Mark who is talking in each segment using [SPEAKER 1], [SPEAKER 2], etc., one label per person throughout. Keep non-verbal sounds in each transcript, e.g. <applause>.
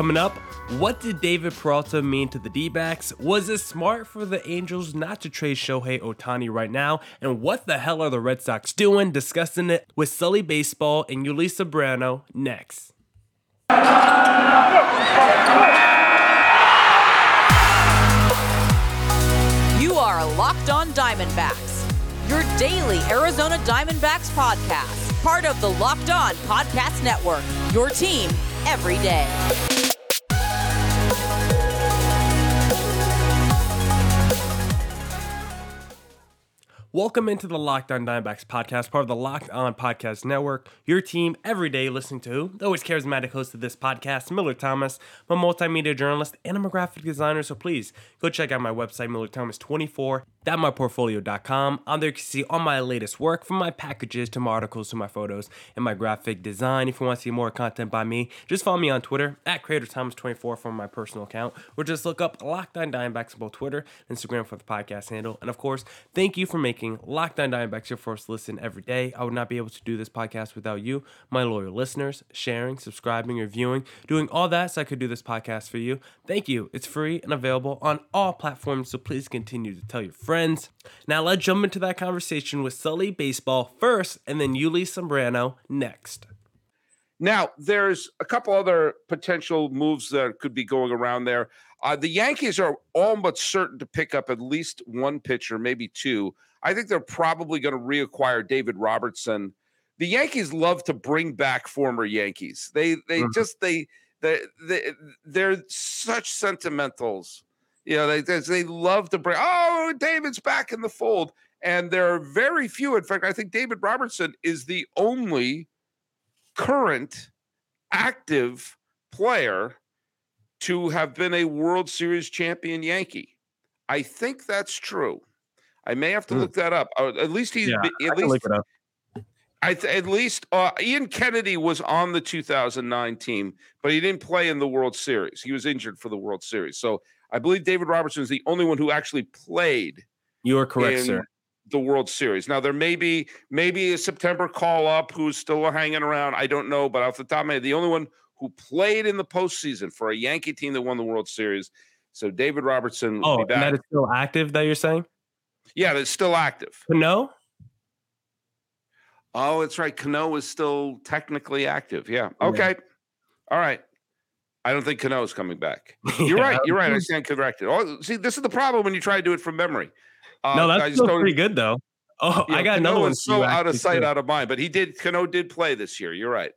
[SPEAKER 1] Coming up, what did David Peralta mean to the D backs? Was it smart for the Angels not to trade Shohei Ohtani right now? And what the hell are the Red Sox doing? Discussing it with Sully Baseball and Ulises Sambrano next.
[SPEAKER 2] You are Locked On Diamondbacks, your daily Arizona Diamondbacks podcast, part of the Locked On Podcast Network, your team every day.
[SPEAKER 1] Welcome into the Locked On Diamondbacks podcast, part of the Locked On Podcast Network. Your team every day listening to the always charismatic host of this podcast, Miller Thomas. I'm a multimedia journalist and I'm a graphic designer, so please go check out my website, MillerThomas24.myportfolio.com. On there you can see all my latest work, from my packages to my articles to my photos and my graphic design. If you want to see more content by me, just follow me on Twitter at CreatorThomas24 from my personal account, or just look up Locked On Diamondbacks on both Twitter and Instagram for the podcast handle. And of course, thank you for making Locked On Diamondbacks your first listen every day. I would not be able to do this podcast without you, my loyal listeners, sharing, subscribing, reviewing, doing all that so I could do this podcast for you. Thank you. It's free and available on all platforms, so please continue to tell your friends. Now let's jump into that conversation with Sully Baseball first, and then Yuli Sambrano next.
[SPEAKER 3] Now, there's a couple other potential moves that could be going around there. Uh, the Yankees are almost certain to pick up at least one pitcher, maybe two. I think they're probably going to reacquire David Robertson. The Yankees love to bring back former Yankees. They they mm-hmm. just they they, they they're such sentimentals. You know, they they love to bring. Oh, David's back in the fold, and there are very few. In fact, I think David Robertson is the only current active player to have been a World Series champion Yankee. I think that's true. I may have to mm. look that up. Uh, at least he's yeah, at least look it up. I th- at least uh, Ian Kennedy was on the 2009 team, but he didn't play in the World Series. He was injured for the World Series. So I believe David Robertson is the only one who actually played.
[SPEAKER 1] You are correct, sir.
[SPEAKER 3] The World Series. Now there may be maybe a September call up who's still hanging around. I don't know, but off the top of my head, the only one who played in the postseason for a Yankee team that won the World Series. So David Robertson.
[SPEAKER 1] Oh, and that is still active. That you're saying?
[SPEAKER 3] Yeah, that's still active.
[SPEAKER 1] Cano?
[SPEAKER 3] Oh, it's right. Cano is still technically active. Yeah. Okay. Yeah. All right. I don't think Cano is coming back. <laughs> You're yeah. right. You're right. I stand corrected. Oh, see, this is the problem when you try to do it from memory.
[SPEAKER 1] Uh, no, that's still pretty good though. Oh, I got Cano another one.
[SPEAKER 3] So out of sight, too. out of mind. But he did. Cano did play this year. You're right.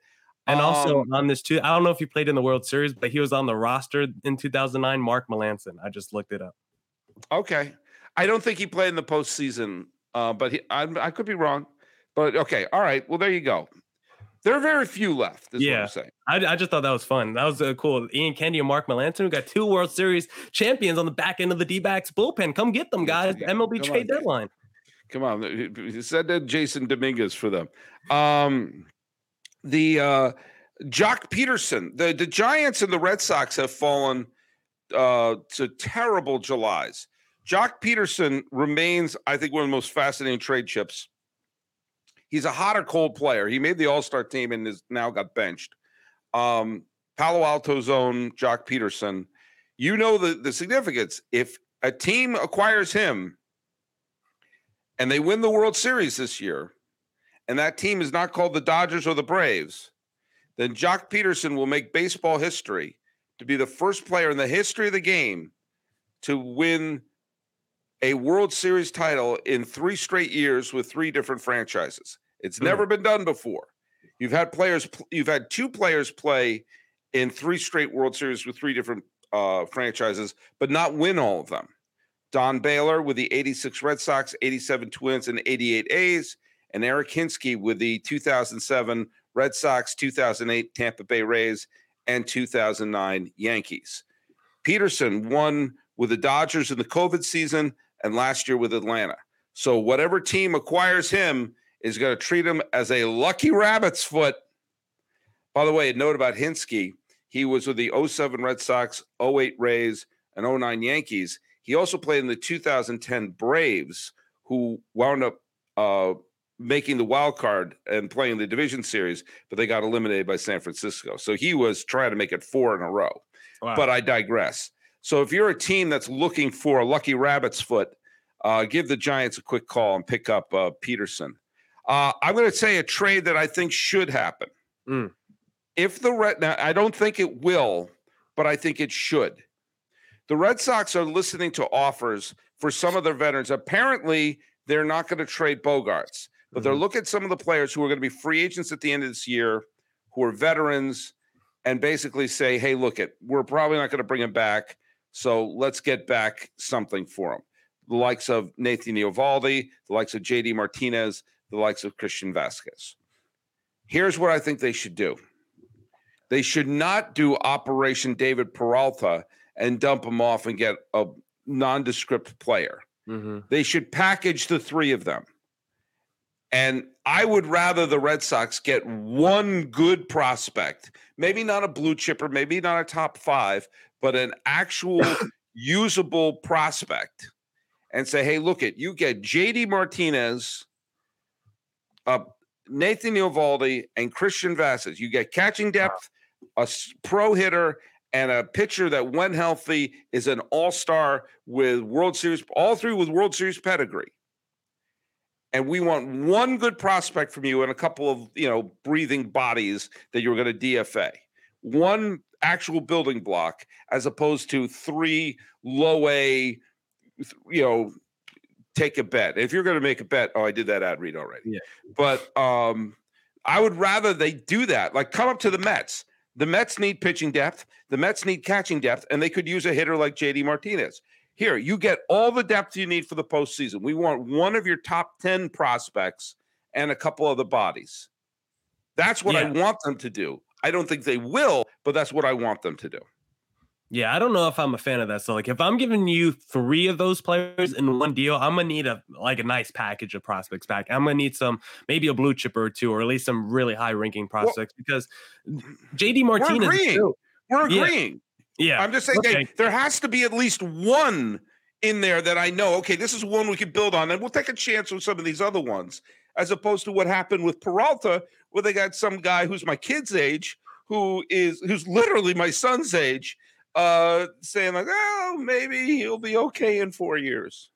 [SPEAKER 1] And um, also on this too, I don't know if he played in the World Series, but he was on the roster in 2009. Mark Melancon. I just looked it up.
[SPEAKER 3] Okay. I don't think he played in the postseason, uh, but he, I, I, could be wrong. But okay, all right. Well, there you go. There are very few left. yeah,
[SPEAKER 1] I, I, just thought that was fun. That was uh, cool. Ian Kennedy and Mark Melancon we got two World Series champions on the back end of the D-backs bullpen. Come get them, guys. MLB Come trade on, deadline.
[SPEAKER 3] Come on, he said that Jasson Dominguez for them. Um, the uh, Joc Pederson, the the Giants and the Red Sox have fallen uh, to terrible Julys. Joc Pederson remains, I think, one of the most fascinating trade chips. He's a hot or cold player. He made the All Star team and is now got benched. Um, Palo Alto zone, Joc Pederson. You know the, the significance. If a team acquires him and they win the World Series this year, and that team is not called the Dodgers or the Braves, then Joc Pederson will make baseball history to be the first player in the history of the game to win a World Series title in three straight years with three different franchises. It's mm. never been done before. You've had players, you've had two players play in three straight World Series with three different uh, franchises, but not win all of them. Don Baylor with the 86 Red Sox, 87 Twins, and 88 A's, and Eric Hinske with the 2007 Red Sox, 2008 Tampa Bay Rays, and 2009 Yankees. Pederson won with the Dodgers in the COVID season and last year with Atlanta. So whatever team acquires him is going to treat him as a lucky rabbit's foot. By the way, a note about Hinske. He was with the 07 Red Sox, 08 Rays, and 09 Yankees. He also played in the 2010 Braves, who wound up uh, making the wild card and playing the division series, but they got eliminated by San Francisco. So he was trying to make it four in a row.
[SPEAKER 1] Wow.
[SPEAKER 3] But I digress. So if you're a team that's looking for a lucky rabbit's foot, uh, give the Giants a quick call and pick up uh, Pederson. Uh, I'm going to say a trade that I think should happen.
[SPEAKER 1] Mm.
[SPEAKER 3] If the Red, now I don't think it will, but I think it should. The Red Sox are listening to offers for some of their veterans. Apparently, they're not going to trade Bogaerts, but they're
[SPEAKER 1] Mhm.
[SPEAKER 3] looking at some of the players who are going to be free agents at the end of this year, who are veterans, and basically say, "Hey, look it, we're probably not going to bring him back, so let's get back something for him." The likes of Nathan Eovaldi, the likes of JD Martinez, the likes of Christian Vazquez. Here's what I think they should do. They should not do Operation David Peralta and dump him off and get a nondescript player.
[SPEAKER 1] hmm
[SPEAKER 3] They should package the three of them. And I would rather the Red Sox get one good prospect, maybe not a blue chipper, maybe not a top five, but an actual <laughs> usable prospect and say, hey, look at you get JD Martinez, uh, Nathan Eovaldi, and Christian Vazquez. You get catching depth, a pro hitter, and a pitcher that, when healthy, is an all star with World Series, all three with World Series pedigree. And we want one good prospect from you and a couple of, you know, breathing bodies that you're going to DFA. One actual building block as opposed to three low A, you know, take a bet. If you're going to make a bet, oh, I did that ad read already.
[SPEAKER 1] Yeah.
[SPEAKER 3] But um, I would rather they do that. Like come up to the Mets. The Mets need pitching depth. The Mets need catching depth, and they could use a hitter like JD Martinez. Here, you get all the depth you need for the postseason. We want one of your top 10 prospects and a couple of the bodies. That's what I want them to do. I don't think they will, but that's what I want them to do.
[SPEAKER 1] Yeah, I don't know if I'm a fan of that. So, like, if I'm giving you three of those players in one deal, I'm gonna need a like a nice package of prospects back. I'm gonna need some, maybe a blue chipper or two, or at least some really high ranking prospects because mm, JD Martinez. is
[SPEAKER 3] agreeing. We're agreeing.
[SPEAKER 1] yeah,
[SPEAKER 3] I'm just saying
[SPEAKER 1] Okay.
[SPEAKER 3] there has to be at least one in there that I know, okay, this is one we could build on, and we'll take a chance with some of these other ones, as opposed to what happened with Peralta, where they got some guy who's my kid's age, who is who's literally my son's age, uh, saying like, oh, maybe he'll be okay in four years.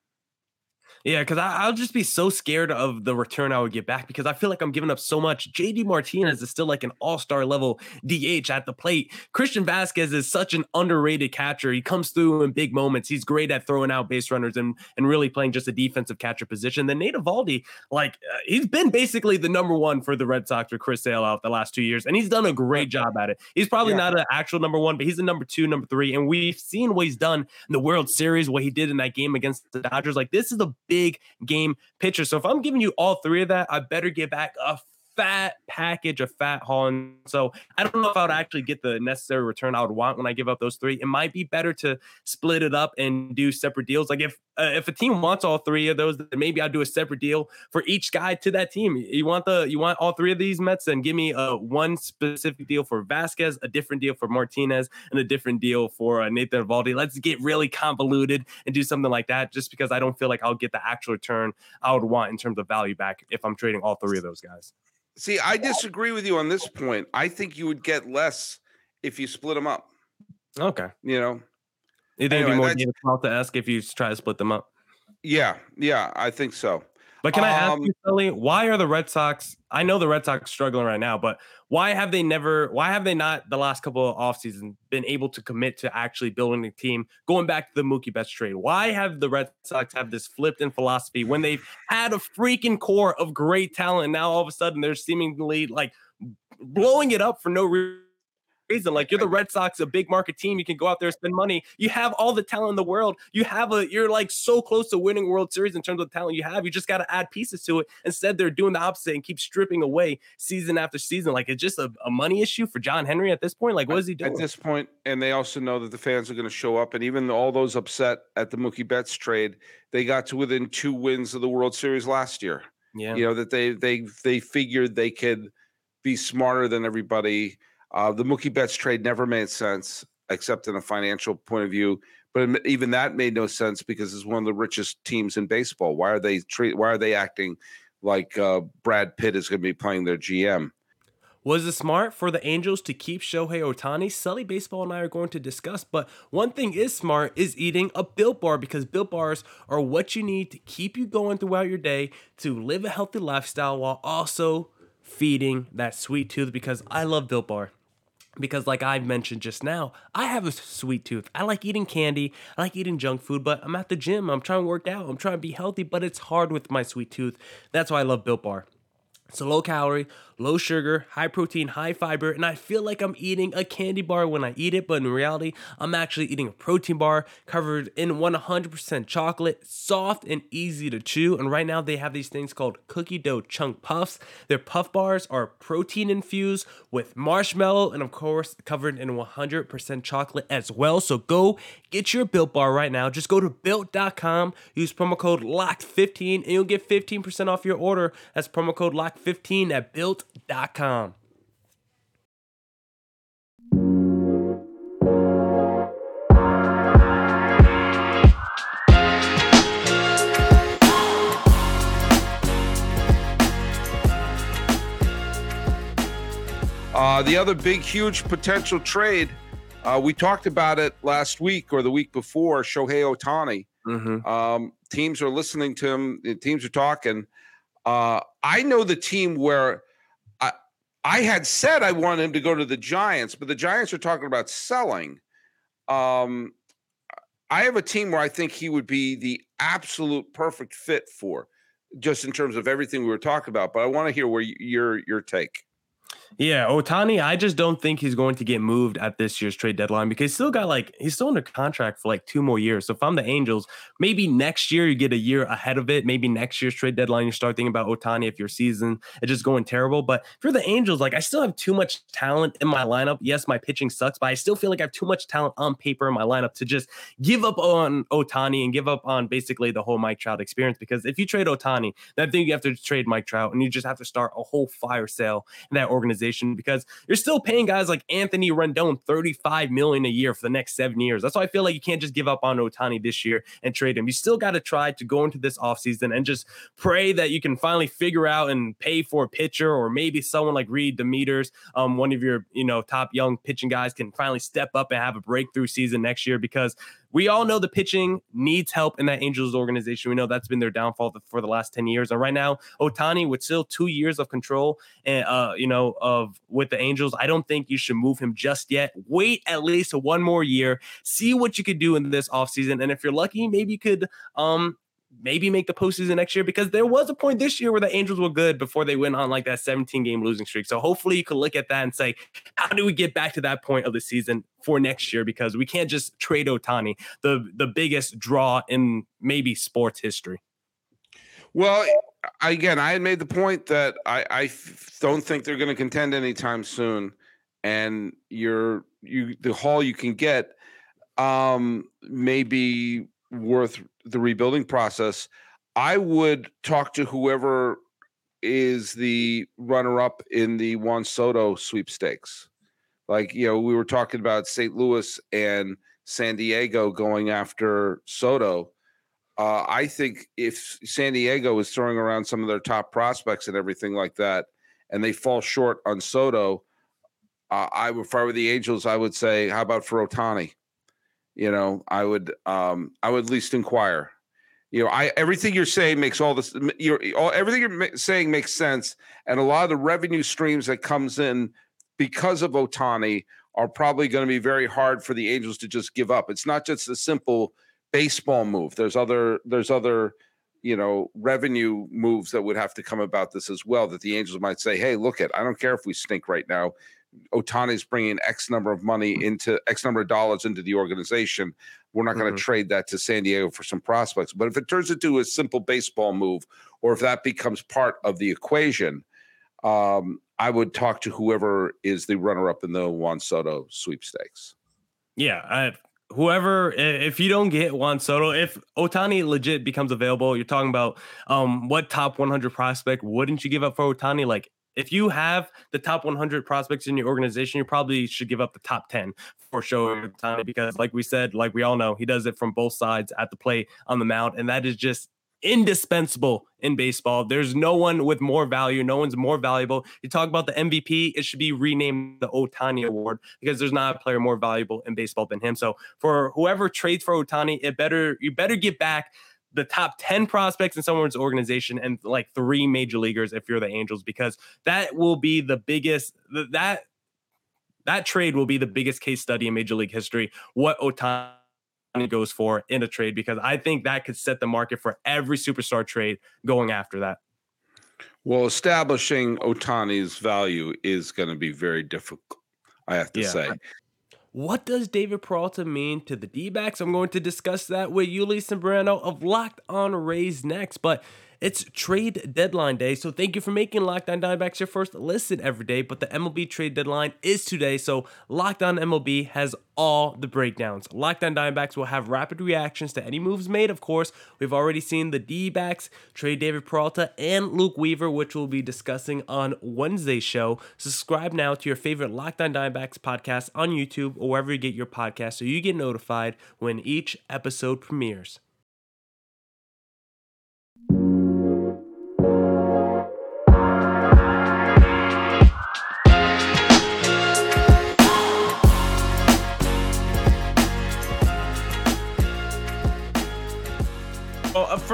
[SPEAKER 1] Yeah, because I'll just be so scared of the return I would get back because I feel like I'm giving up so much. JD Martinez is still like an all star level DH at the plate. Christian Vazquez is such an underrated catcher. He comes through in big moments. He's great at throwing out base runners and, and really playing just a defensive catcher position. Then Nate Eovaldi, like, uh, he's been basically the number one for the Red Sox with Chris Sale out the last two years, and he's done a great job at it. He's probably
[SPEAKER 3] Yeah.
[SPEAKER 1] not an actual number one, but he's a number two, number three. And we've seen what he's done in the World Series, what he did in that game against the Dodgers. Like, this is a big game pitcher. So if I'm giving you all three of that, I better get back a fat package, of fat. And so I don't know if I would actually get the necessary return I would want when I give up those three. It might be better to split it up and do separate deals. Like if uh, if a team wants all three of those, then maybe I'll do a separate deal for each guy to that team. You want the you want all three of these Mets, then give me a one specific deal for Vazquez, a different deal for Martinez, and a different deal for uh, Nathan Eovaldi. Let's get really convoluted and do something like that, just because I don't feel like I'll get the actual return I would want in terms of value back if I'm trading all three of those guys.
[SPEAKER 3] See, I disagree with you on this point. I think you would get less if you split them up.
[SPEAKER 1] Okay.
[SPEAKER 3] You know,
[SPEAKER 1] You think it'd be more difficult to ask if you try to split them up?
[SPEAKER 3] yeah, yeah, I think so.
[SPEAKER 1] But can I ask
[SPEAKER 3] Um,
[SPEAKER 1] you, Sully, why are the Red Sox? I know the Red Sox struggling right now, but why have they never? Why have they not the last couple of off seasons been able to commit to actually building a team? Going back to the Mookie Betts trade, why have the Red Sox have this flipped in philosophy when they've had a freaking core of great talent? And now all of a sudden they're seemingly like blowing it up for no reason. Like you're the Red Sox, a big market team. You can go out there and spend money. You have all the talent in the world. You have a. You're like so close to winning World Series in terms of the talent you have. You just got to add pieces to it. Instead, they're doing the opposite and keep stripping away season after season. Like it's just a, a money issue for John Henry at this point. Like what is he doing?
[SPEAKER 3] At this point, and they also know that the fans are going to show up, and even all those upset at the Mookie Betts trade, they got to within two wins of the World Series last year.
[SPEAKER 1] yeah.
[SPEAKER 3] You know that they they they figured they could be smarter than everybody. Uh, the Mookie Betts trade never made sense, except in a financial point of view. But even that made no sense because it's one of the richest teams in baseball. Why are they treat? Why are they acting like uh, Brad Pitt is going to be playing their GM?
[SPEAKER 1] Was it smart for the Angels to keep Shohei Ohtani? Sully Baseball and I are going to discuss, but one thing is smart is eating a Built Bar because Built Bars are what you need to keep you going throughout your day to live a healthy lifestyle while also feeding that sweet tooth because I love Built Bar because like i mentioned just now i have a sweet tooth. I like eating candy i like eating junk food but i'm at the gym i'm trying to work out i'm trying to be healthy but it's hard with my sweet tooth. That's why i love built bar. It's a low calorie, low sugar, high protein, high fiber, and I feel like I'm eating a candy bar when I eat it, but in reality, I'm actually eating a protein bar covered in 100% chocolate, soft and easy to chew. And right now, they have these things called cookie dough chunk puffs. Their puff bars are protein infused with marshmallow and, of course, covered in 100% chocolate as well. So go get your built bar right now. Just go to built.com, use promo code LOCK15, and you'll get 15% off your order. That's promo code LOCK15 at built.com.
[SPEAKER 3] Uh, the other big, huge potential trade, uh, we talked about it last week or the week before. Shohei Ohtani. Mm-hmm. Um, teams are listening to him. Teams are talking. Uh, I know the team where I had said I wanted him to go to the Giants, but the Giants are talking about selling. Um, I have a team where I think he would be the absolute perfect fit for, just in terms of everything we were talking about. But I want to hear where your your take.
[SPEAKER 1] Yeah, Ohtani, I just don't think he's going to get moved at this year's trade deadline because he's still got like he's still under contract for like two more years. So if I'm the Angels, maybe next year you get a year ahead of it. Maybe next year's trade deadline you start thinking about Ohtani if your season is just going terrible. But for the Angels, like I still have too much talent in my lineup. Yes, my pitching sucks, but I still feel like I have too much talent on paper in my lineup to just give up on Ohtani and give up on basically the whole Mike Trout experience. Because if you trade Ohtani, then I think you have to trade Mike Trout and you just have to start a whole fire sale in that organization organization because you're still paying guys like Anthony Rendon 35 million a year for the next seven years. That's why I feel like you can't just give up on Ohtani this year and trade him. You still got to try to go into this offseason and just pray that you can finally figure out and pay for a pitcher or maybe someone like Reid Detmers, um, one of your you know top young pitching guys, can finally step up and have a breakthrough season next year because we all know the pitching needs help in that Angels organization. We know that's been their downfall for the last 10 years. And right now, Ohtani, with still two years of control and uh, you know, of with the Angels, I don't think you should move him just yet. Wait at least one more year, see what you could do in this offseason. And if you're lucky, maybe you could um maybe make the postseason next year because there was a point this year where the Angels were good before they went on like that 17 game losing streak. So hopefully you can look at that and say, how do we get back to that point of the season for next year? Because we can't just trade Ohtani, the the biggest draw in maybe sports history.
[SPEAKER 3] Well, again, I had made the point that I don't think they're going to contend anytime soon, and you're you the haul you can get um maybe worth the rebuilding process, I would talk to whoever is the runner up in the Juan Soto sweepstakes. Like, you know, we were talking about St. Louis and San Diego going after Soto. Uh, I think if San Diego is throwing around some of their top prospects and everything like that, and they fall short on Soto, uh, I would, if I were the Angels, I would say, how about for Ohtani? You know, I would um I would at least inquire. You know, I everything you're saying makes all this you're all everything you're saying makes sense, and a lot of the revenue streams that comes in because of Ohtani are probably going to be very hard for the Angels to just give up. It's not just a simple baseball move. There's other there's other you know revenue moves that would have to come about this as well that the Angels might say, "Hey, look at I don't care if we stink right now. Ohtani's bringing X number of money into X number of dollars into the organization. We're not going to mm-hmm. trade that to San Diego for some prospects. But if it turns into a simple baseball move, or if that becomes part of the equation, um, I would talk to whoever is the runner up in the Juan Soto sweepstakes.
[SPEAKER 1] Yeah, I, whoever if you don't get Juan Soto, if Ohtani legit becomes available, you're talking about um what top 100 prospect wouldn't you give up for Ohtani? Like if you have the top 100 prospects in your organization, you probably should give up the top 10 for sure, because like we said, like we all know, he does it from both sides at the plate on the mound, and that is just indispensable in baseball. There's no one with more value. No one's more valuable. You talk about the MVP, it should be renamed the Ohtani Award because there's not a player more valuable in baseball than him. So for whoever trades for Ohtani, it better you better get back the top 10 prospects in someone's organization and like three major leaguers if you're the Angels because that will be the biggest that that trade will be the biggest case study in major league history what Ohtani goes for in a trade because I think that could set the market for every superstar trade going after that.
[SPEAKER 3] Well, establishing Ohtani's value is going to be very difficult, I have to yeah. say.
[SPEAKER 1] What does David Peralta mean to the D backs? I'm going to discuss that with Yuli Sambrano of Locked On Rays next. But it's trade deadline day, so thank you for making Lockdown On Diamondbacks your first listen every day. But the MLB trade deadline is today, so Locked On MLB has all the breakdowns. Lockdown On Diamondbacks will have rapid reactions to any moves made, of course. We've already seen the D backs trade David Peralta and Luke Weaver, which we'll be discussing on Wednesday's show. Subscribe now to your favorite Lockdown On Diamondbacks podcast on YouTube or wherever you get your podcast so you get notified when each episode premieres.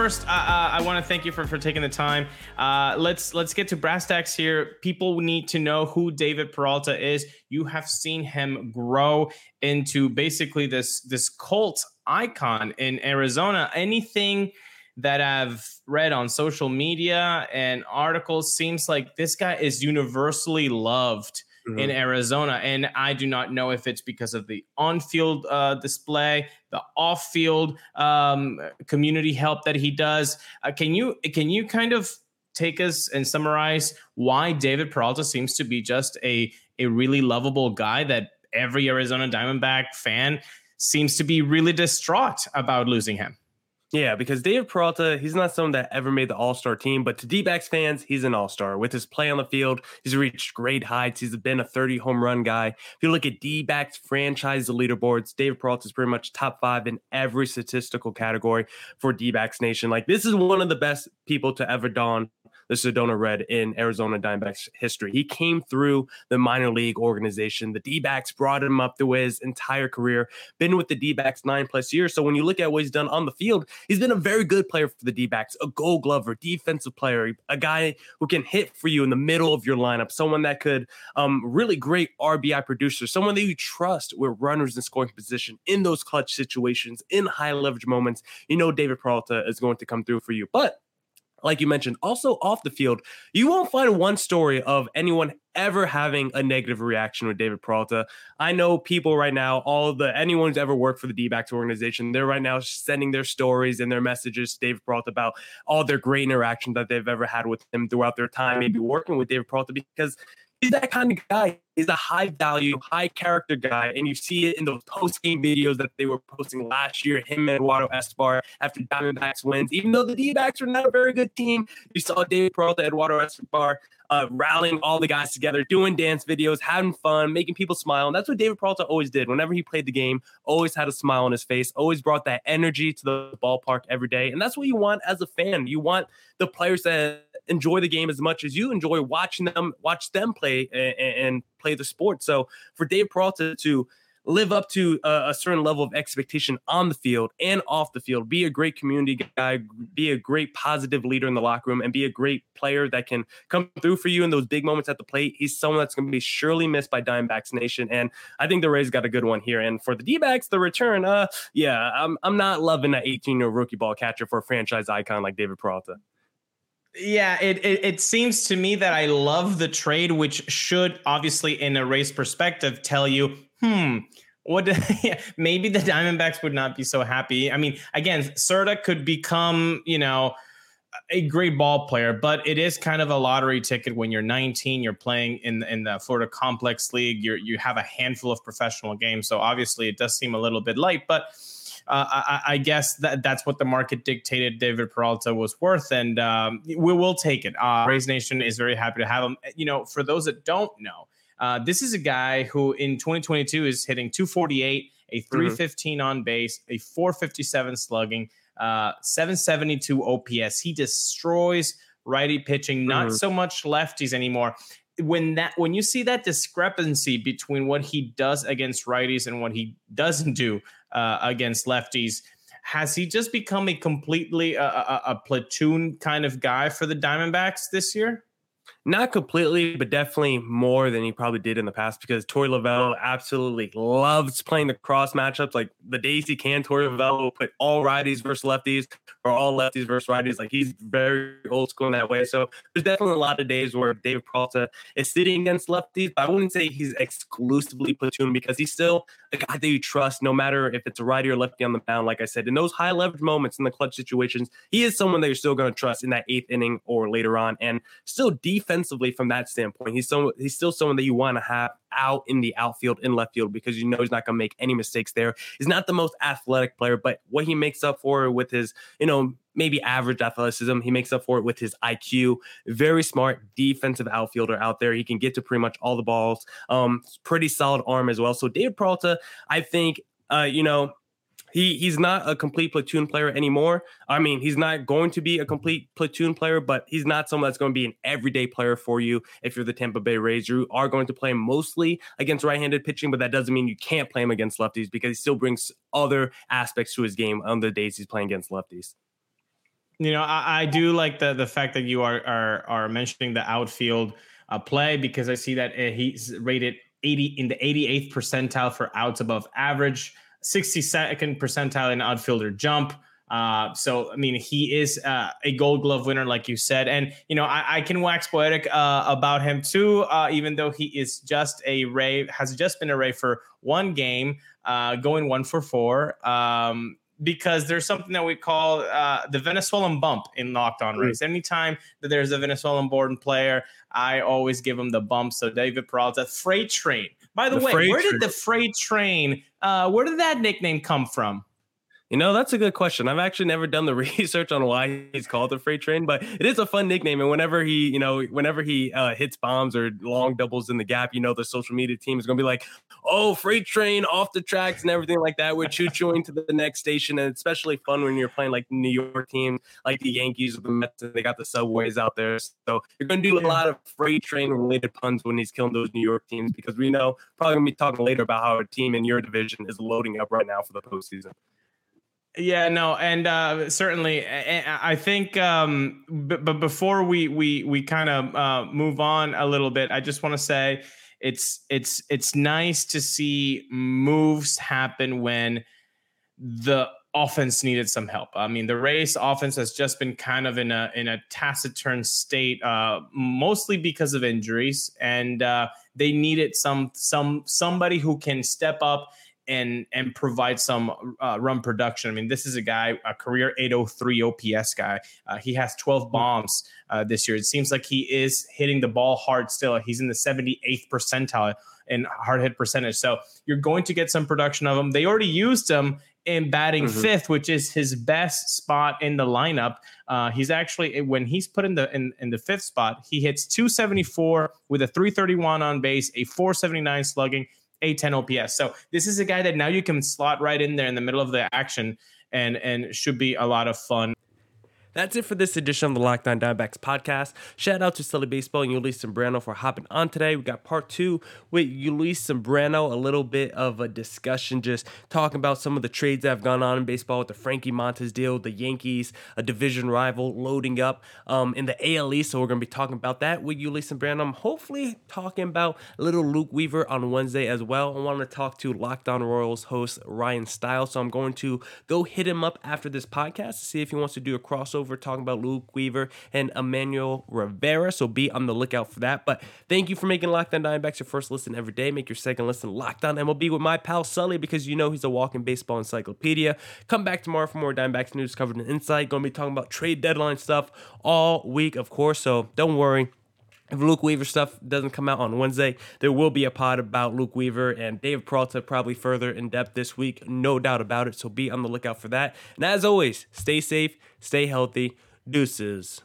[SPEAKER 4] First, uh, uh, I want to thank you for, for taking the time. Uh, let's let's get to brass tacks here. People need to know who David Peralta is. You have seen him grow into basically this this cult icon in Arizona. Anything that I've read on social media and articles seems like this guy is universally loved mm-hmm. in Arizona. And I do not know if it's because of the on field uh, display, the off field um, community help that he does. Uh, can you can you kind of take us and summarize why David Peralta seems to be just a a really lovable guy that every Arizona Diamondback fan seems to be really distraught about losing him?
[SPEAKER 1] Yeah, because David Peralta, he's not someone that ever made the All Star team, but to D backs fans, he's an All Star. With his play on the field, he's reached great heights. He's been a 30 home run guy. If you look at D backs franchise leaderboards, David Peralta is pretty much top five in every statistical category for D backs nation. Like, this is one of the best people to ever don the Sedona Red in Arizona Diamondbacks history. He came through the minor league organization. The D backs brought him up through his entire career, been with the D backs nine plus years. So when you look at what he's done on the field, he's been a very good player for the D backs, a gold glover, defensive player, a guy who can hit for you in the middle of your lineup, someone that could um, really great RBI producer, someone that you trust with runners in scoring position in those clutch situations, in high leverage moments. You know, David Peralta is going to come through for you. But like you mentioned, also off the field, you won't find one story of anyone ever having a negative reaction with David Peralta. I know people right now, all the anyone who's ever worked for the D-backs organization, they're right now sending their stories and their messages to David Peralta about all their great interaction that they've ever had with him throughout their time, maybe working with David Peralta because he's that kind of guy. He's a high value, high character guy. And you see it in those post game videos that they were posting last year, him and Eduardo Escobar after Diamondbacks wins. Even though the D backs are not a very good team, you saw David Peralta, Eduardo Escobar uh, rallying all the guys together, doing dance videos, having fun, making people smile. And that's what David Peralta always did. Whenever he played the game, always had a smile on his face, always brought that energy to the ballpark every day. And that's what you want as a fan. You want the players that enjoy the game as much as you enjoy watching them, watch them play and, and play the sport. So for Dave Peralta to live up to a, a, certain level of expectation on the field and off the field. Be a great community guy, be a great positive leader in the locker room, and be a great player that can come through for you in those big moments at the plate. He's someone that's going to be surely missed by Diamondbacks Nation, and I think the Rays got a good one here. And for the D-backs, the return, uh, yeah, I'm I'm not loving that 18 year rookie ball catcher for a franchise icon like David Peralta.
[SPEAKER 4] Yeah, it, it, it seems to me that I love the trade, which should obviously, in a race perspective, tell you, hmm, what <laughs> maybe the Diamondbacks would not be so happy. I mean, again, Cerda could become, you know, a great ball player, but it is kind of a lottery ticket when you're 19. You're playing in in the Florida Complex League. You you have a handful of professional games, so obviously it does seem a little bit light. But uh, I, I, guess that that's what the market dictated David Peralta was worth, and um, we will take it. Uh, Rays Nation is very happy to have him. You know, for those that don't know, uh, this is a guy who in 2022 is hitting 248, a mm-hmm. 315 mm-hmm. on base, a 457 slugging. uh, 772 OPS. He destroys righty pitching, not mm-hmm. so much lefties anymore. When that when you see that discrepancy between what he does against righties and what he doesn't do uh, against lefties, has he just become a completely a, a platoon kind of guy for the Diamondbacks this year?
[SPEAKER 1] Not completely, but definitely more than he probably did in the past because Torey Lovullo absolutely loves playing the cross matchups. Like the days he can, Torey Lovullo will put all righties versus lefties or all lefties versus righties. Like he's very old school in that way. So there's definitely a lot of days where David Peralta is sitting against lefties. But I wouldn't say he's exclusively platoon because he's still a guy that you trust no matter if it's a righty or lefty on the mound. Like I said, in those high leverage moments in the clutch situations, he is someone that you're still going to trust in that eighth inning or later on. And still defense from that standpoint. He's he's still someone that you want to have out in the outfield in left field because you know he's not going to make any mistakes there. He's not the most athletic player, but what he makes up for with his, you know, maybe average athleticism, he makes up for it with his IQ. Very smart defensive outfielder out there. He can get to pretty much all the balls. Um, pretty solid arm as well. So David Peralta, I think, uh, you know, he he's not a complete platoon player anymore. I mean, he's not going to be a complete platoon player, but he's not someone that's going to be an everyday player for you. If you're the Tampa Bay Rays, you are going to play mostly against right-handed pitching, but that doesn't mean you can't play him against lefties because he still brings other aspects to his game on the days he's playing against lefties.
[SPEAKER 4] You know, I, I do like the the fact that you are are are mentioning the outfield uh, play because I see that uh, he's rated 80 in the 88th percentile for outs above average. 62nd percentile in outfielder jump. Uh, so I mean, he is uh, a Gold Glove winner, like you said, and you know I, I can wax poetic uh, about him too, uh, even though he is just a Ray, has just been a Ray for one game, uh, going one for four. Um, because there's something that we call uh, the Venezuelan bump in Locked On Rays. Mm. Anytime that there's a Venezuelan born player, I always give him the bump. So David Peralta, freight train by the, the way, where did the freight train? Uh, where did that nickname come from?
[SPEAKER 1] You know, that's a good question. I've actually never done the <laughs> research on why he's called the freight train, but it is a fun nickname. And whenever he, you know, whenever he uh, hits bombs or long doubles in the gap, you know, the social media team is going to be like, oh, freight train off the tracks and everything like that. We're choo chooing to the next station. And it's especially fun when you're playing like New York team, like the Yankees or the Mets, and they got the subways out there. So you're going to do a lot of freight train related puns when he's killing those New York teams because we know probably going to be talking later about how a team in your division is loading up right now for the postseason.
[SPEAKER 4] Yeah, no, and uh, certainly, I think. Um, but, but before we we we kind of uh, move on a little bit, I just want to say it's it's it's nice to see moves happen when the offense needed some help. I mean, the race offense has just been kind of in a in a taciturn state, uh, mostly because of injuries, and uh, they needed some some somebody who can step up and and provide some uh, run production. I mean, this is a guy, a career 803 OPS guy. Uh, he has 12 hmm. bombs uh, this year. It seems like he is hitting the ball hard still. He's in the 78th percentile in hard hit percentage. So you're going to get some production of him. They already used him in batting mm-hmm. fifth, which is his best spot in the lineup. Uh, he's actually when he's put in the in, in the fifth spot, he hits 274 with a 331 on base, a 479 slugging a 10 OPS. So this is a guy that now you can slot right in there in the middle of the action and and should be a lot of fun.
[SPEAKER 1] That's it for this edition of the Lockdown On Diamondbacks podcast. Shout out to Sully Baseball and Ulises Sambrano for hopping on today. We got part two with Ulises Sambrano, a little bit of a discussion, just talking about some of the trades that have gone on in baseball with the Frankie Montas deal, the Yankees, a division rival loading up um, in the AL East. So we're going to be talking about that with Ulises Sambrano. I'm hopefully talking about little Luke Weaver on Wednesday as well. I want to talk to Locked On Royals host Ryan Stiles. So I'm going to go hit him up after this podcast to see if he wants to do a crossover over talking about Luke Weaver and Emmanuel Rivera. So be on the lookout for that. But thank you for making Lockdown On Diamondbacks your first listen every day. Make your second listen Locked On MLB with my pal Sully because you know he's a walking baseball encyclopedia. Come back tomorrow for more Diamondbacks news covered in insight. Going to be talking about trade deadline stuff all week, of course. So don't worry if Luke Weaver stuff doesn't come out on Wednesday, there will be a pod about Luke Weaver and Dave Peralta probably further in depth this week, no doubt about it. So be on the lookout for that. And as always, stay safe, stay healthy. Deuces.